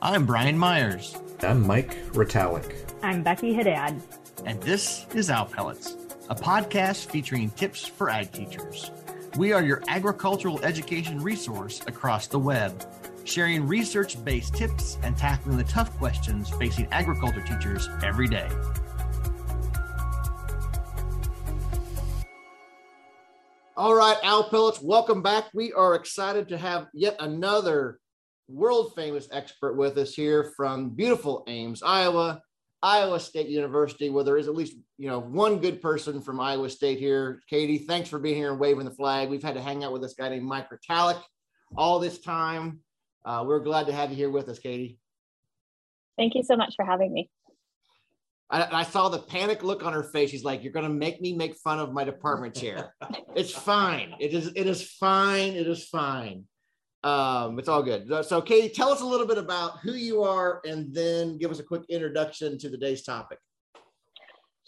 I'm Brian Myers. I'm Mike Retallick. I'm Becky Haddad. And this is Owl Pellets, a podcast featuring tips for ag teachers. We are your agricultural education resource across the web, sharing research based tips and tackling the tough questions facing agriculture teachers every day. All right, Owl Pellets, welcome back. We are excited to have yet another world famous expert with us here from beautiful Ames, Iowa, Iowa State University, where there is at least you know one good person from Iowa State here. Katie, thanks for being here and waving the flag. We've had to hang out with this guy named Mike Retallick all this time. Uh, we're glad to have you here with us, Katie. Thank you so much for having me. I, I saw the panic look on her face. She's like, "You're going to make me make fun of my department chair. it's fine. It is. It is fine. It is fine." Um, it's all good. So, Katie, tell us a little bit about who you are and then give us a quick introduction to today's topic.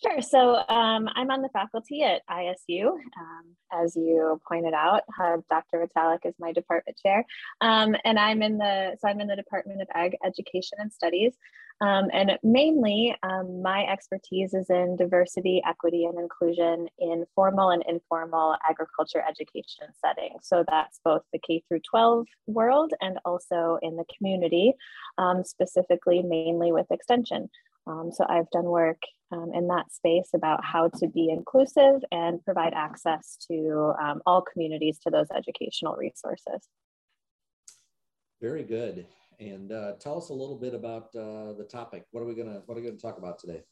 Sure. So um, I'm on the faculty at ISU. Um, as you pointed out, uh, Dr. Retallick is my department chair. Um, and I'm in the, so I'm in the Department of Ag Education and Studies. Um, and mainly um, my expertise is in diversity, equity, and inclusion in formal and informal agriculture education settings. So that's both the K through 12 world and also in the community, um, specifically mainly with extension. Um, so I've done work um, in that space about how to be inclusive and provide access to um, all communities to those educational resources. Very good. And uh, tell us a little bit about uh, the topic. What are we gonna What are we gonna talk about today?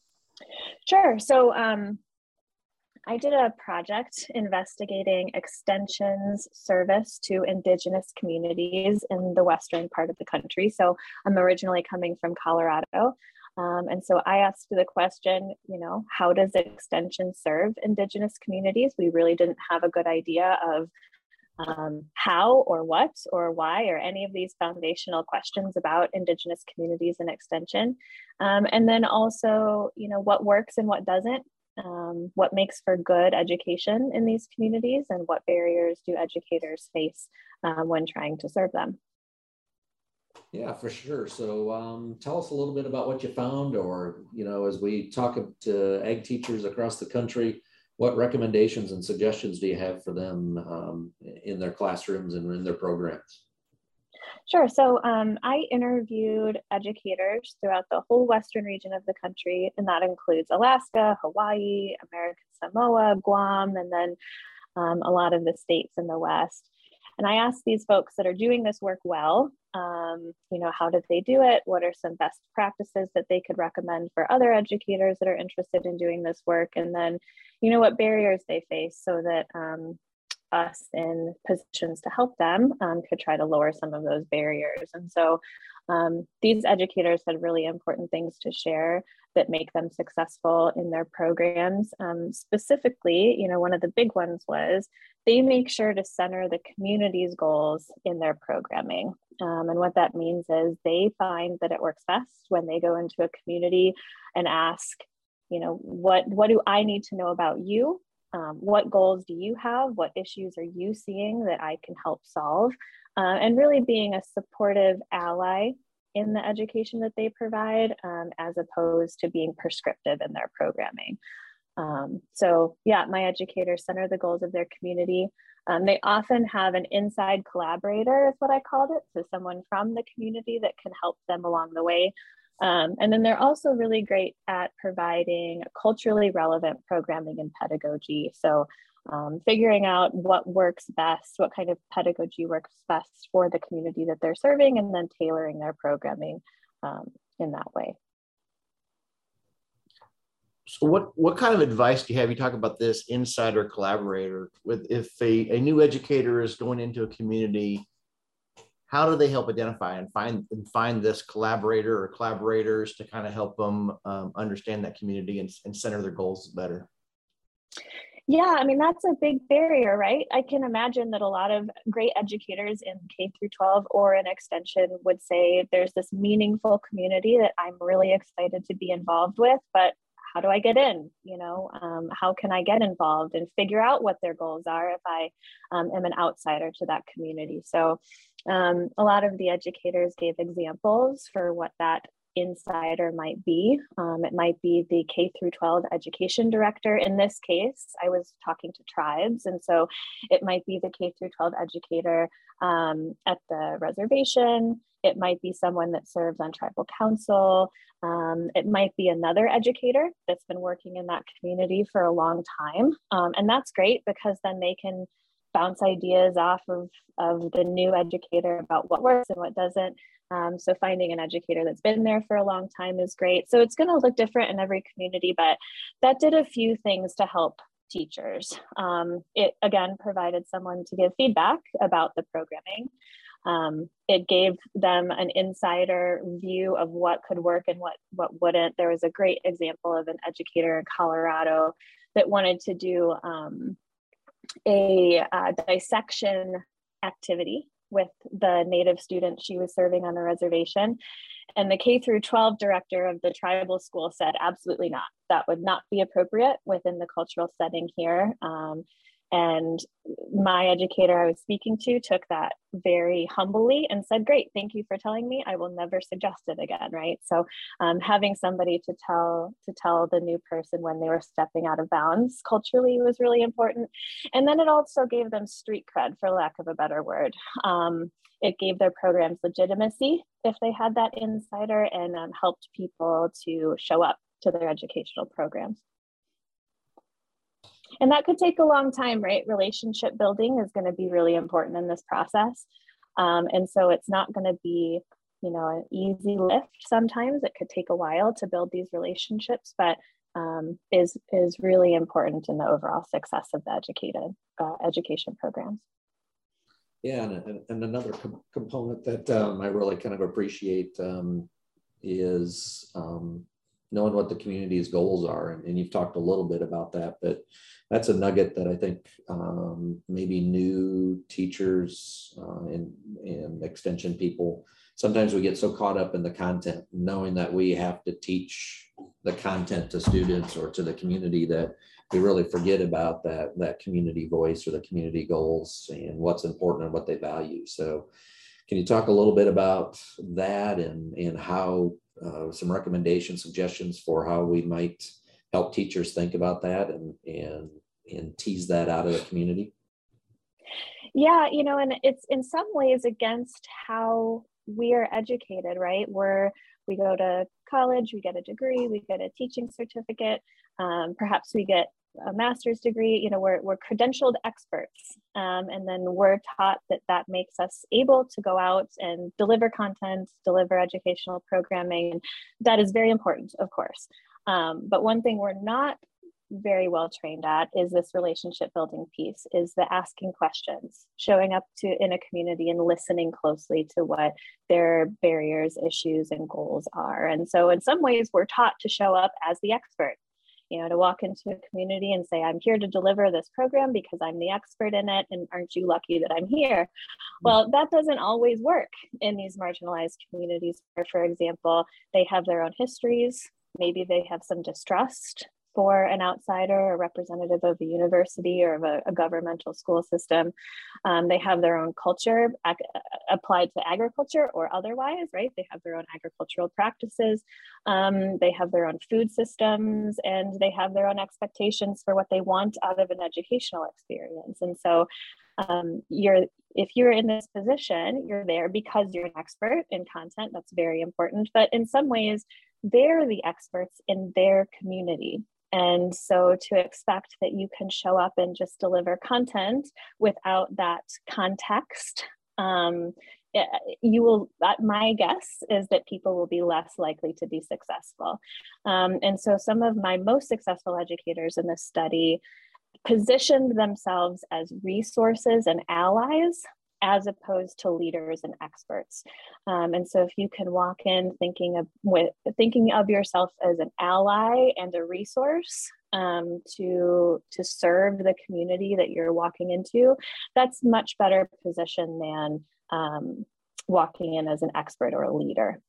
Sure. So um, I did a project investigating extensions service to Indigenous communities in the western part of the country. So I'm originally coming from Colorado. Um, and so I asked the question, you know, how does extension serve Indigenous communities? We really didn't have a good idea of um, how or what or why or any of these foundational questions about Indigenous communities and extension. Um, and then also, you know, what works and what doesn't, um, what makes for good education in these communities and what barriers do educators face um, when trying to serve them. Yeah, for sure. So um, tell us a little bit about what you found, or, you know, as we talk to ag teachers across the country, what recommendations and suggestions do you have for them um, in their classrooms and in their programs? Sure. So um, I interviewed educators throughout the whole western region of the country, and that includes Alaska, Hawaii, American Samoa, Guam, and then um, a lot of the states in the West. And I asked these folks that are doing this work well, um, you know, how did they do it? What are some best practices that they could recommend for other educators that are interested in doing this work? And then, you know, what barriers they face so that um, us in positions to help them um, could try to lower some of those barriers. And so um, these educators had really important things to share that make them successful in their programs. Um, specifically, you know, one of the big ones was they make sure to center the community's goals in their programming. Um, and what that means is they find that it works best when they go into a community and ask, you know, what, what do I need to know about you? Um, what goals do you have? What issues are you seeing that I can help solve? Uh, and really being a supportive ally in the education that they provide um, as opposed to being prescriptive in their programming. Um, so yeah, my educators center the goals of their community. Um, they often have an inside collaborator is what I called it. So someone from the community that can help them along the way. Um, and then they're also really great at providing culturally relevant programming and pedagogy. So um, figuring out what works best, what kind of pedagogy works best for the community that they're serving, and then tailoring their programming um, in that way. So what, what kind of advice do you have? You talk about this insider collaborator with if a, a new educator is going into a community, how do they help identify and find and find this collaborator or collaborators to kind of help them um, understand that community and, and center their goals better? Yeah, I mean, that's a big barrier, right? I can imagine that a lot of great educators in K through 12 or in extension would say there's this meaningful community that I'm really excited to be involved with, but how do I get in? You know, um, how can I get involved and figure out what their goals are if I um, am an outsider to that community? So Um, a lot of the educators gave examples for what that insider might be. Um, it might be the K through 12 education director. In this case, I was talking to tribes, and so it might be the K through 12 educator um, at the reservation. It might be someone that serves on tribal council. Um, it might be another educator that's been working in that community for a long time. Um, and that's great because then they can bounce ideas off of, of the new educator about what works and what doesn't. Um, so finding an educator that's been there for a long time is great. So it's going to look different in every community, but that did a few things to help teachers. Um, it again provided someone to give feedback about the programming. Um, it gave them an insider view of what could work and what what wouldn't. There was a great example of an educator in Colorado that wanted to do um, a uh, dissection activity with the native students she was serving on the reservation. And the k through 12 director of the tribal school said absolutely not. That would not be appropriate within the cultural setting here. Um, and my educator I was speaking to took that very humbly and said, Great, thank you for telling me. I will never suggest it again. Right. So um, having somebody to tell to tell the new person when they were stepping out of bounds culturally was really important. And then it also gave them street cred, for lack of a better word. Um, it gave their programs legitimacy if they had that insider and um, helped people to show up to their educational programs and that could take a long time right? Relationship building is going to be really important in this process. Um, and so it's not going to be you know an easy lift sometimes. It could take a while to build these relationships but um, is is really important in the overall success of the educated uh, education programs. Yeah and, and another com- component that um, i really kind of appreciate um, is um, knowing what the community's goals are. And, and, you've talked a little bit about that, but that's a nugget that I think um, maybe new teachers uh, and, and extension people, sometimes we get so caught up in the content, knowing that we have to teach the content to students or to the community that we really forget about that, that community voice or the community goals and what's important and what they value. So can you talk a little bit about that and, and how uh, some recommendations, suggestions for how we might help teachers think about that and and and tease that out of the community? Yeah, you know, and it's in some ways against how we are educated, right? We're we go to college, we get a degree, we get a teaching certificate, um, perhaps we get a master's degree, you know, we're, we're credentialed experts. Um, and then we're taught that that makes us able to go out and deliver content, deliver educational programming. That is very important, of course. Um, but one thing we're not very well trained at is this relationship building piece is the asking questions showing up to in a community and listening closely to what their barriers issues and goals are and so in some ways we're taught to show up as the expert you know, to walk into a community and say, I'm here to deliver this program because I'm the expert in it. And aren't you lucky that I'm here? Mm-hmm. Well, that doesn't always work in these marginalized communities where, for example, they have their own histories. Maybe they have some distrust for an outsider, a representative of a university or of a, a governmental school system. Um, they have their own culture ag- applied to agriculture or otherwise, right? They have their own agricultural practices. Um, they have their own food systems and they have their own expectations for what they want out of an educational experience. And so um, you're if you're in this position, you're there because you're an expert in content. That's very important. But in some ways, they're the experts in their community. And so to expect that you can show up and just deliver content without that context, um, eh, you will, my guess is that people will be less likely to be successful. Um, and so some of my most successful educators in this study positioned themselves as resources and allies as opposed to leaders and experts. Um, and so if you can walk in thinking of with thinking of yourself as an ally and a resource um, to to serve the community that you're walking into, that's much better position than um, walking in as an expert or a leader.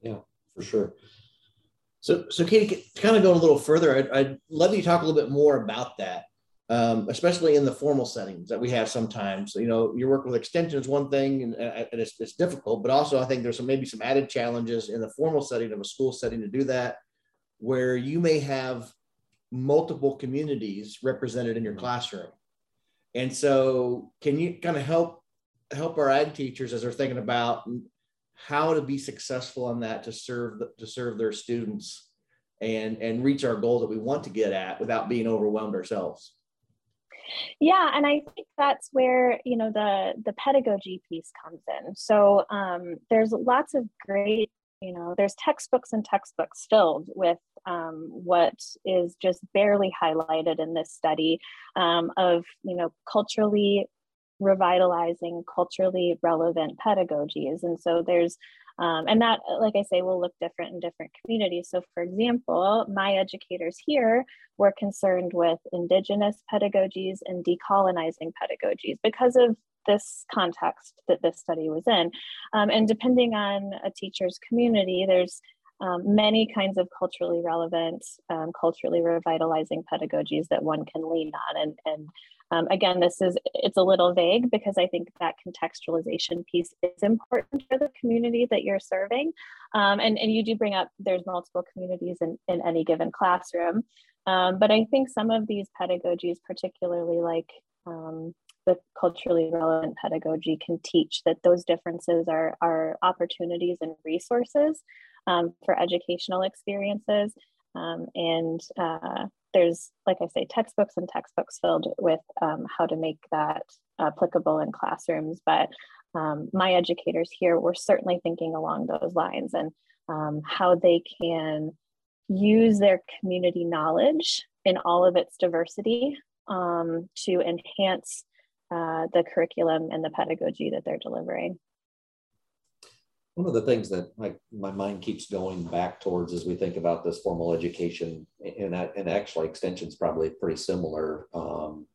Yeah, for sure. So, so Katie, to kind of go a little further, I'd, I'd love you to talk a little bit more about that um, especially in the formal settings that we have sometimes. You know, you're working with extension is one thing, and, and it's, it's, difficult. But also, I think there's some maybe some added challenges in the formal setting of a school setting to do that, where you may have multiple communities represented in your classroom. And so, can you kind of help help our ag teachers as they're thinking about how to be successful on that to serve to serve their students and and reach our goal that we want to get at without being overwhelmed ourselves? Yeah, and I think that's where you know the the pedagogy piece comes in. So um, there's lots of great you know there's textbooks and textbooks filled with um, what is just barely highlighted in this study um, of you know culturally revitalizing culturally relevant pedagogies and so there's um, and that like i say will look different in different communities so for example my educators here were concerned with indigenous pedagogies and decolonizing pedagogies because of this context that this study was in. Um, and depending on a teacher's community, there's um, many kinds of culturally relevant, um, culturally revitalizing pedagogies that one can lean on. And, and um, again, this is, it's a little vague because I think that contextualization piece is important for the community that you're serving. Um, and, and you do bring up, there's multiple communities in, in any given classroom. Um, but I think some of these pedagogies, particularly like um, the culturally relevant pedagogy can teach that those differences are, are opportunities and resources um, for educational experiences. Um, and uh, there's, like I say, textbooks and textbooks filled with um, how to make that applicable in classrooms. But um, my educators here were certainly thinking along those lines and um, how they can use their community knowledge in all of its diversity um, to enhance uh, the curriculum and the pedagogy that they're delivering. One of the things that like my mind keeps going back towards as we think about this formal education, and that, and actually extension is probably pretty similar um,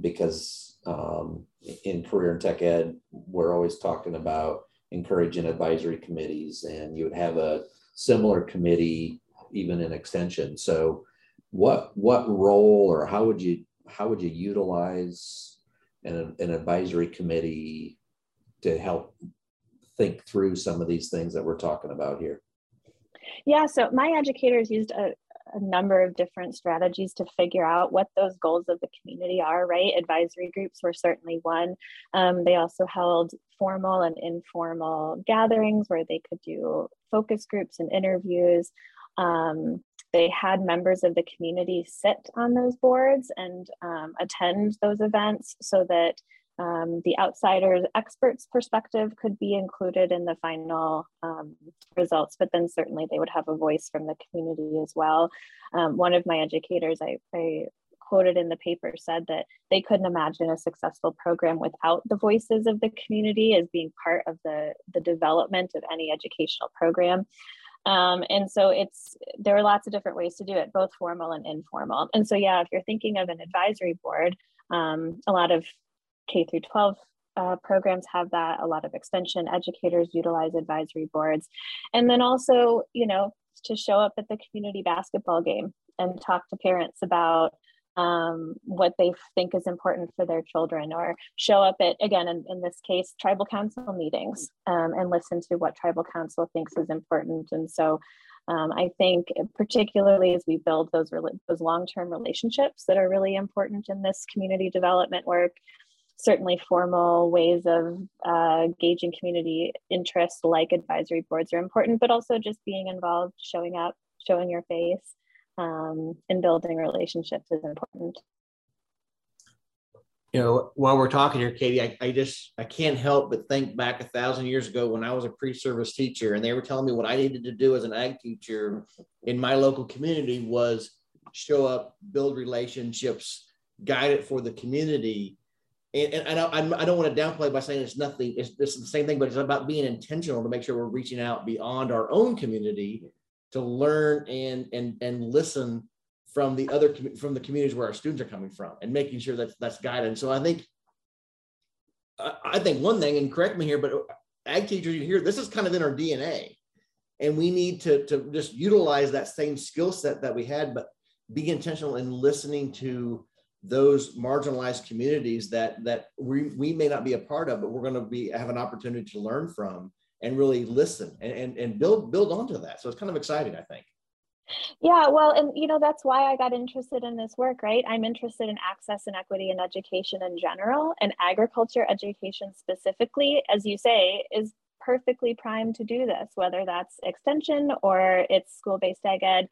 because um, in career and tech ed, we're always talking about encouraging advisory committees, and you would have a similar committee even in extension. So, what what role or how would you how would you utilize an, an advisory committee to help think through some of these things that we're talking about here? Yeah, so my educators used a, a, number of different strategies to figure out what those goals of the community are, right? Advisory groups were certainly one. Um, they also held formal and informal gatherings where they could do focus groups and interviews. Um, they had members of the community sit on those boards and um, attend those events so that um, the outsiders experts perspective could be included in the final um, results but then certainly they would have a voice from the community as well um, one of my educators I, I quoted in the paper said that they couldn't imagine a successful program without the voices of the community as being part of the, the development of any educational program. Um, and so it's there are lots of different ways to do it, both formal and informal. And so yeah, if you're thinking of an advisory board, um, a lot of K through 12 uh, programs have that. A lot of extension educators utilize advisory boards, and then also you know to show up at the community basketball game and talk to parents about um, what they think is important for their children, or show up at, again, in, in this case, tribal council meetings um, and listen to what tribal council thinks is important. And so um, I think, particularly as we build those, those long term relationships that are really important in this community development work, certainly formal ways of uh, gauging community interest like advisory boards are important, but also just being involved, showing up, showing your face um, and building relationships is important. You know, while we're talking here, Katie, I, I just I can't help but think back a thousand years ago when I was a pre-service teacher, and they were telling me what I needed to do as an ag teacher in my local community was show up, build relationships, guide it for the community. And, and, I, I, don't want to downplay by saying it's nothing, it's, it's the same thing, but it's about being intentional to make sure we're reaching out beyond our own community to learn and and and listen from the other from the communities where our students are coming from and making sure that that's guided. So I think I think one thing, and correct me here, but ag teachers, you hear this is kind of in our DNA, and we need to to just utilize that same skill set that we had, but be intentional in listening to those marginalized communities that that we, we may not be a part of, but we're going to be have an opportunity to learn from and really listen and, and, and build build onto that. So it's kind of exciting, I think. Yeah, well, and you know, that's why I got interested in this work, right? I'm interested in access and equity in education in general, and agriculture education specifically, as you say, is perfectly primed to do this, whether that's extension or it's school based ag ed.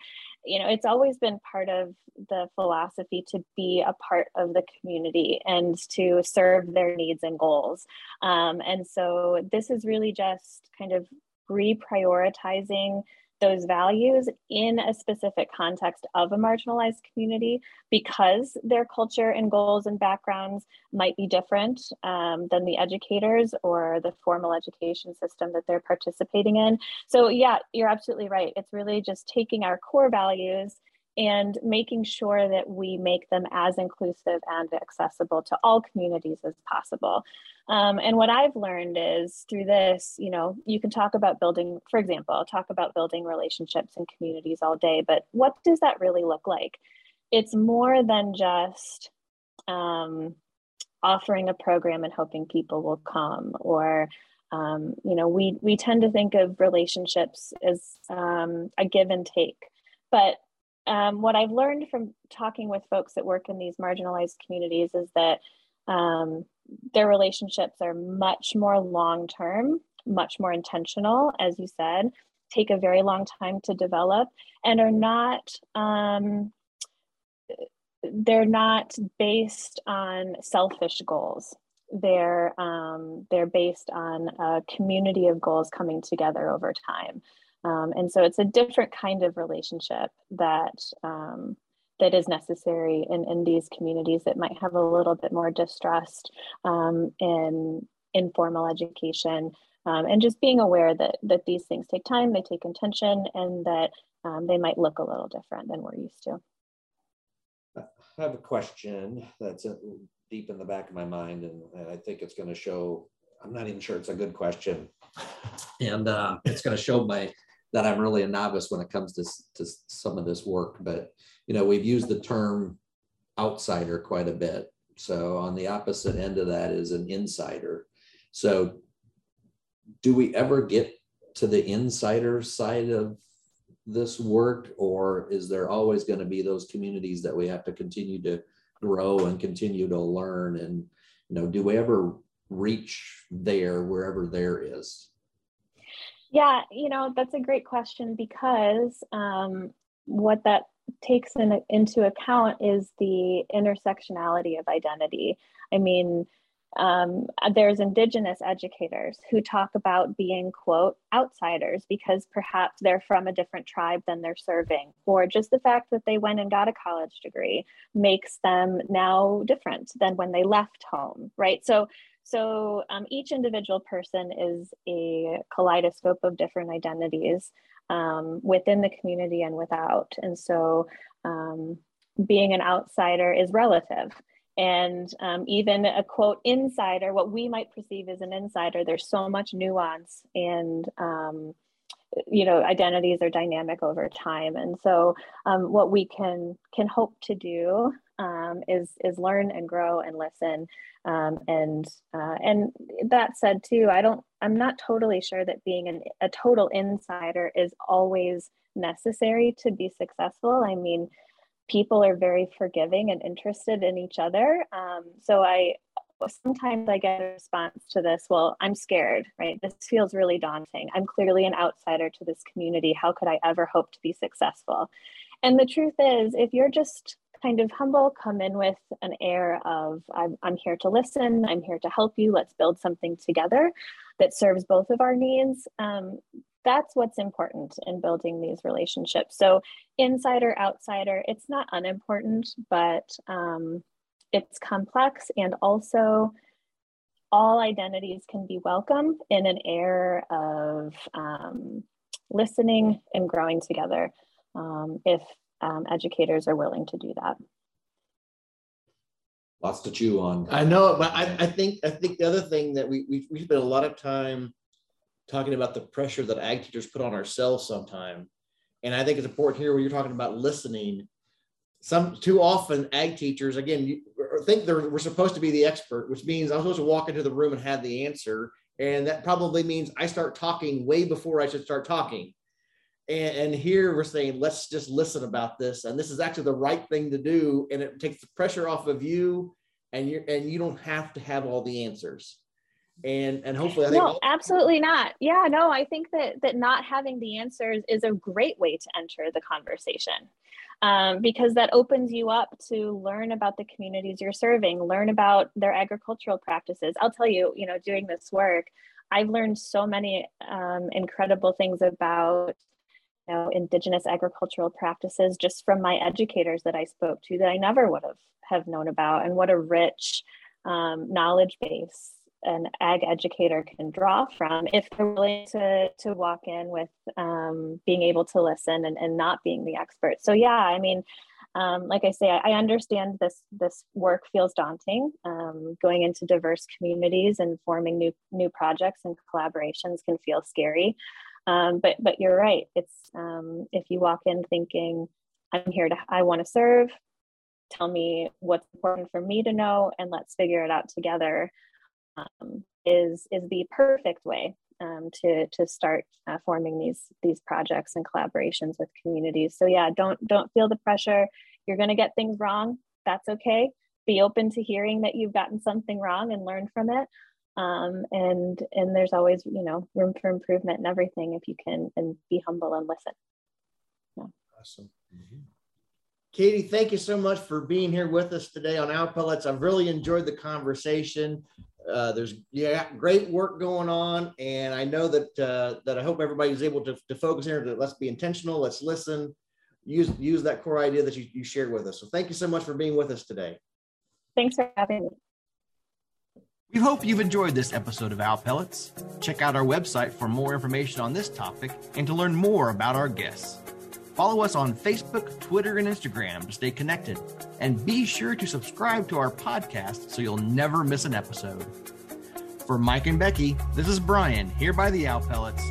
You know, it's always been part of the philosophy to be a part of the community and to serve their needs and goals. Um, and so this is really just kind of reprioritizing those values in a specific context of a marginalized community because their culture and goals and backgrounds might be different um, than the educators or the formal education system that they're participating in. So, yeah, you're absolutely right. It's really just taking our core values and making sure that we make them as inclusive and accessible to all communities as possible. Um, and what I've learned is through this, you know, you can talk about building, for example, I'll talk about building relationships and communities all day, but what does that really look like? It's more than just um, offering a program and hoping people will come or um, you know we we tend to think of relationships as um, a give and take but um, what I've learned from talking with folks that work in these marginalized communities is that um, their relationships are much more long term, much more intentional, as you said, take a very long time to develop, and are not. Um, they're not based on selfish goals. They're um, they're based on a community of goals coming together over time. Um, and so it's a different kind of relationship that um, that is necessary in, in these communities that might have a little bit more distrust um, in informal education um, and just being aware that that these things take time, they take intention, and that um, they might look a little different than we're used to. I have a question that's deep in the back of my mind, and I think it's going to show. I'm not even sure it's a good question, and uh, it's going to show my that I'm really a novice when it comes to, to some of this work. But, you know, we've used the term outsider quite a bit. So on the opposite end of that is an insider. So do we ever get to the insider side of this work or is there always going to be those communities that we have to continue to grow and continue to learn and you know do we ever reach there wherever there is yeah, you know, that's a great question because um, what that takes in, into account is the intersectionality of identity. I mean, um, there's indigenous educators who talk about being quote outsiders because perhaps they're from a different tribe than they're serving or just the fact that they went and got a college degree makes them now different than when they left home right so so um, each individual person is a kaleidoscope of different identities um, within the community and without. And so um, being an outsider is relative. And um, even a quote insider, what we might perceive as an insider, there's so much nuance and um, you know identities are dynamic over time and so um, what we can can hope to do um, is is learn and grow and listen um, and uh, and that said too i don't i'm not totally sure that being an, a total insider is always necessary to be successful i mean people are very forgiving and interested in each other um, so i sometimes I get a response to this, well, I'm scared, right? This feels really daunting. I'm clearly an outsider to this community. How could I ever hope to be successful? And the truth is, if you're just kind of humble, come in with an air of, I'm, I'm here to listen, I'm here to help you, let's build something together that serves both of our needs. Um, that's what's important in building these relationships. So, insider, outsider, it's not unimportant, but um, it's complex and also all identities can be welcome in an air of um, listening and growing together um, if um, educators are willing to do that. Lots to chew on. I know, but I, I think I think the other thing that we, we we spend a lot of time talking about the pressure that ag teachers put on ourselves sometime, and I think it's important here when you're talking about listening some too often ag teachers again you, think they're we're supposed to be the expert, which means I'm supposed to walk into the room and have the answer, and that probably means I start talking way before I should start talking. And, and here we're saying let's just listen about this, and this is actually the right thing to do, and it takes the pressure off of you, and you and you don't have to have all the answers. And and hopefully I think no absolutely not. Yeah no i think that that not having the answers is a great way to enter the conversation. Um, because that opens you up to learn about the communities you're serving, learn about their agricultural practices. I'll tell you, you know, doing this work, I've learned so many um, incredible things about know, indigenous agricultural practices just from my educators that I spoke to that I never would have have known about, and what a rich um, knowledge base an ag educator can draw from if they're willing to to walk in with um, being able to listen and, and not being the expert. So yeah i mean um, like i say I, I, understand this this work feels daunting um, going into diverse communities and forming new new projects and collaborations can feel scary. Um, but but you're right. It's um, if you walk in thinking i'm here to i want to serve. Tell me what's important for me to know and let's figure it out together um, is is the perfect way um, to to start uh, forming these these projects and collaborations with communities. So yeah, don't don't feel the pressure. You're going to get things wrong. That's okay. Be open to hearing that you've gotten something wrong and learn from it. Um, and and there's always you know room for improvement and everything if you can and be humble and listen. Yeah. Awesome. Mm-hmm. Katie, thank you so much for being here with us today on Owl Pellets. I've really enjoyed the conversation. Uh, there's yeah great work going on, and I know that uh, that I hope everybody's able to, to focus here. To let's be intentional. Let's listen. Use use that core idea that you, you shared with us. So thank you so much for being with us today. Thanks for having me. We hope you've enjoyed this episode of Owl Pellets. Check out our website for more information on this topic and to learn more about our guests. Follow us on Facebook, Twitter, and Instagram to stay connected. And be sure to subscribe to our podcast so you'll never miss an episode. For Mike and Becky, this is Brian here by the Owl Pellets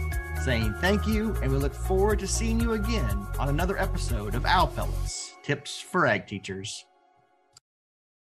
saying thank you, and we look forward to seeing you again on another episode of Owl Pellets Tips for Ag Teachers.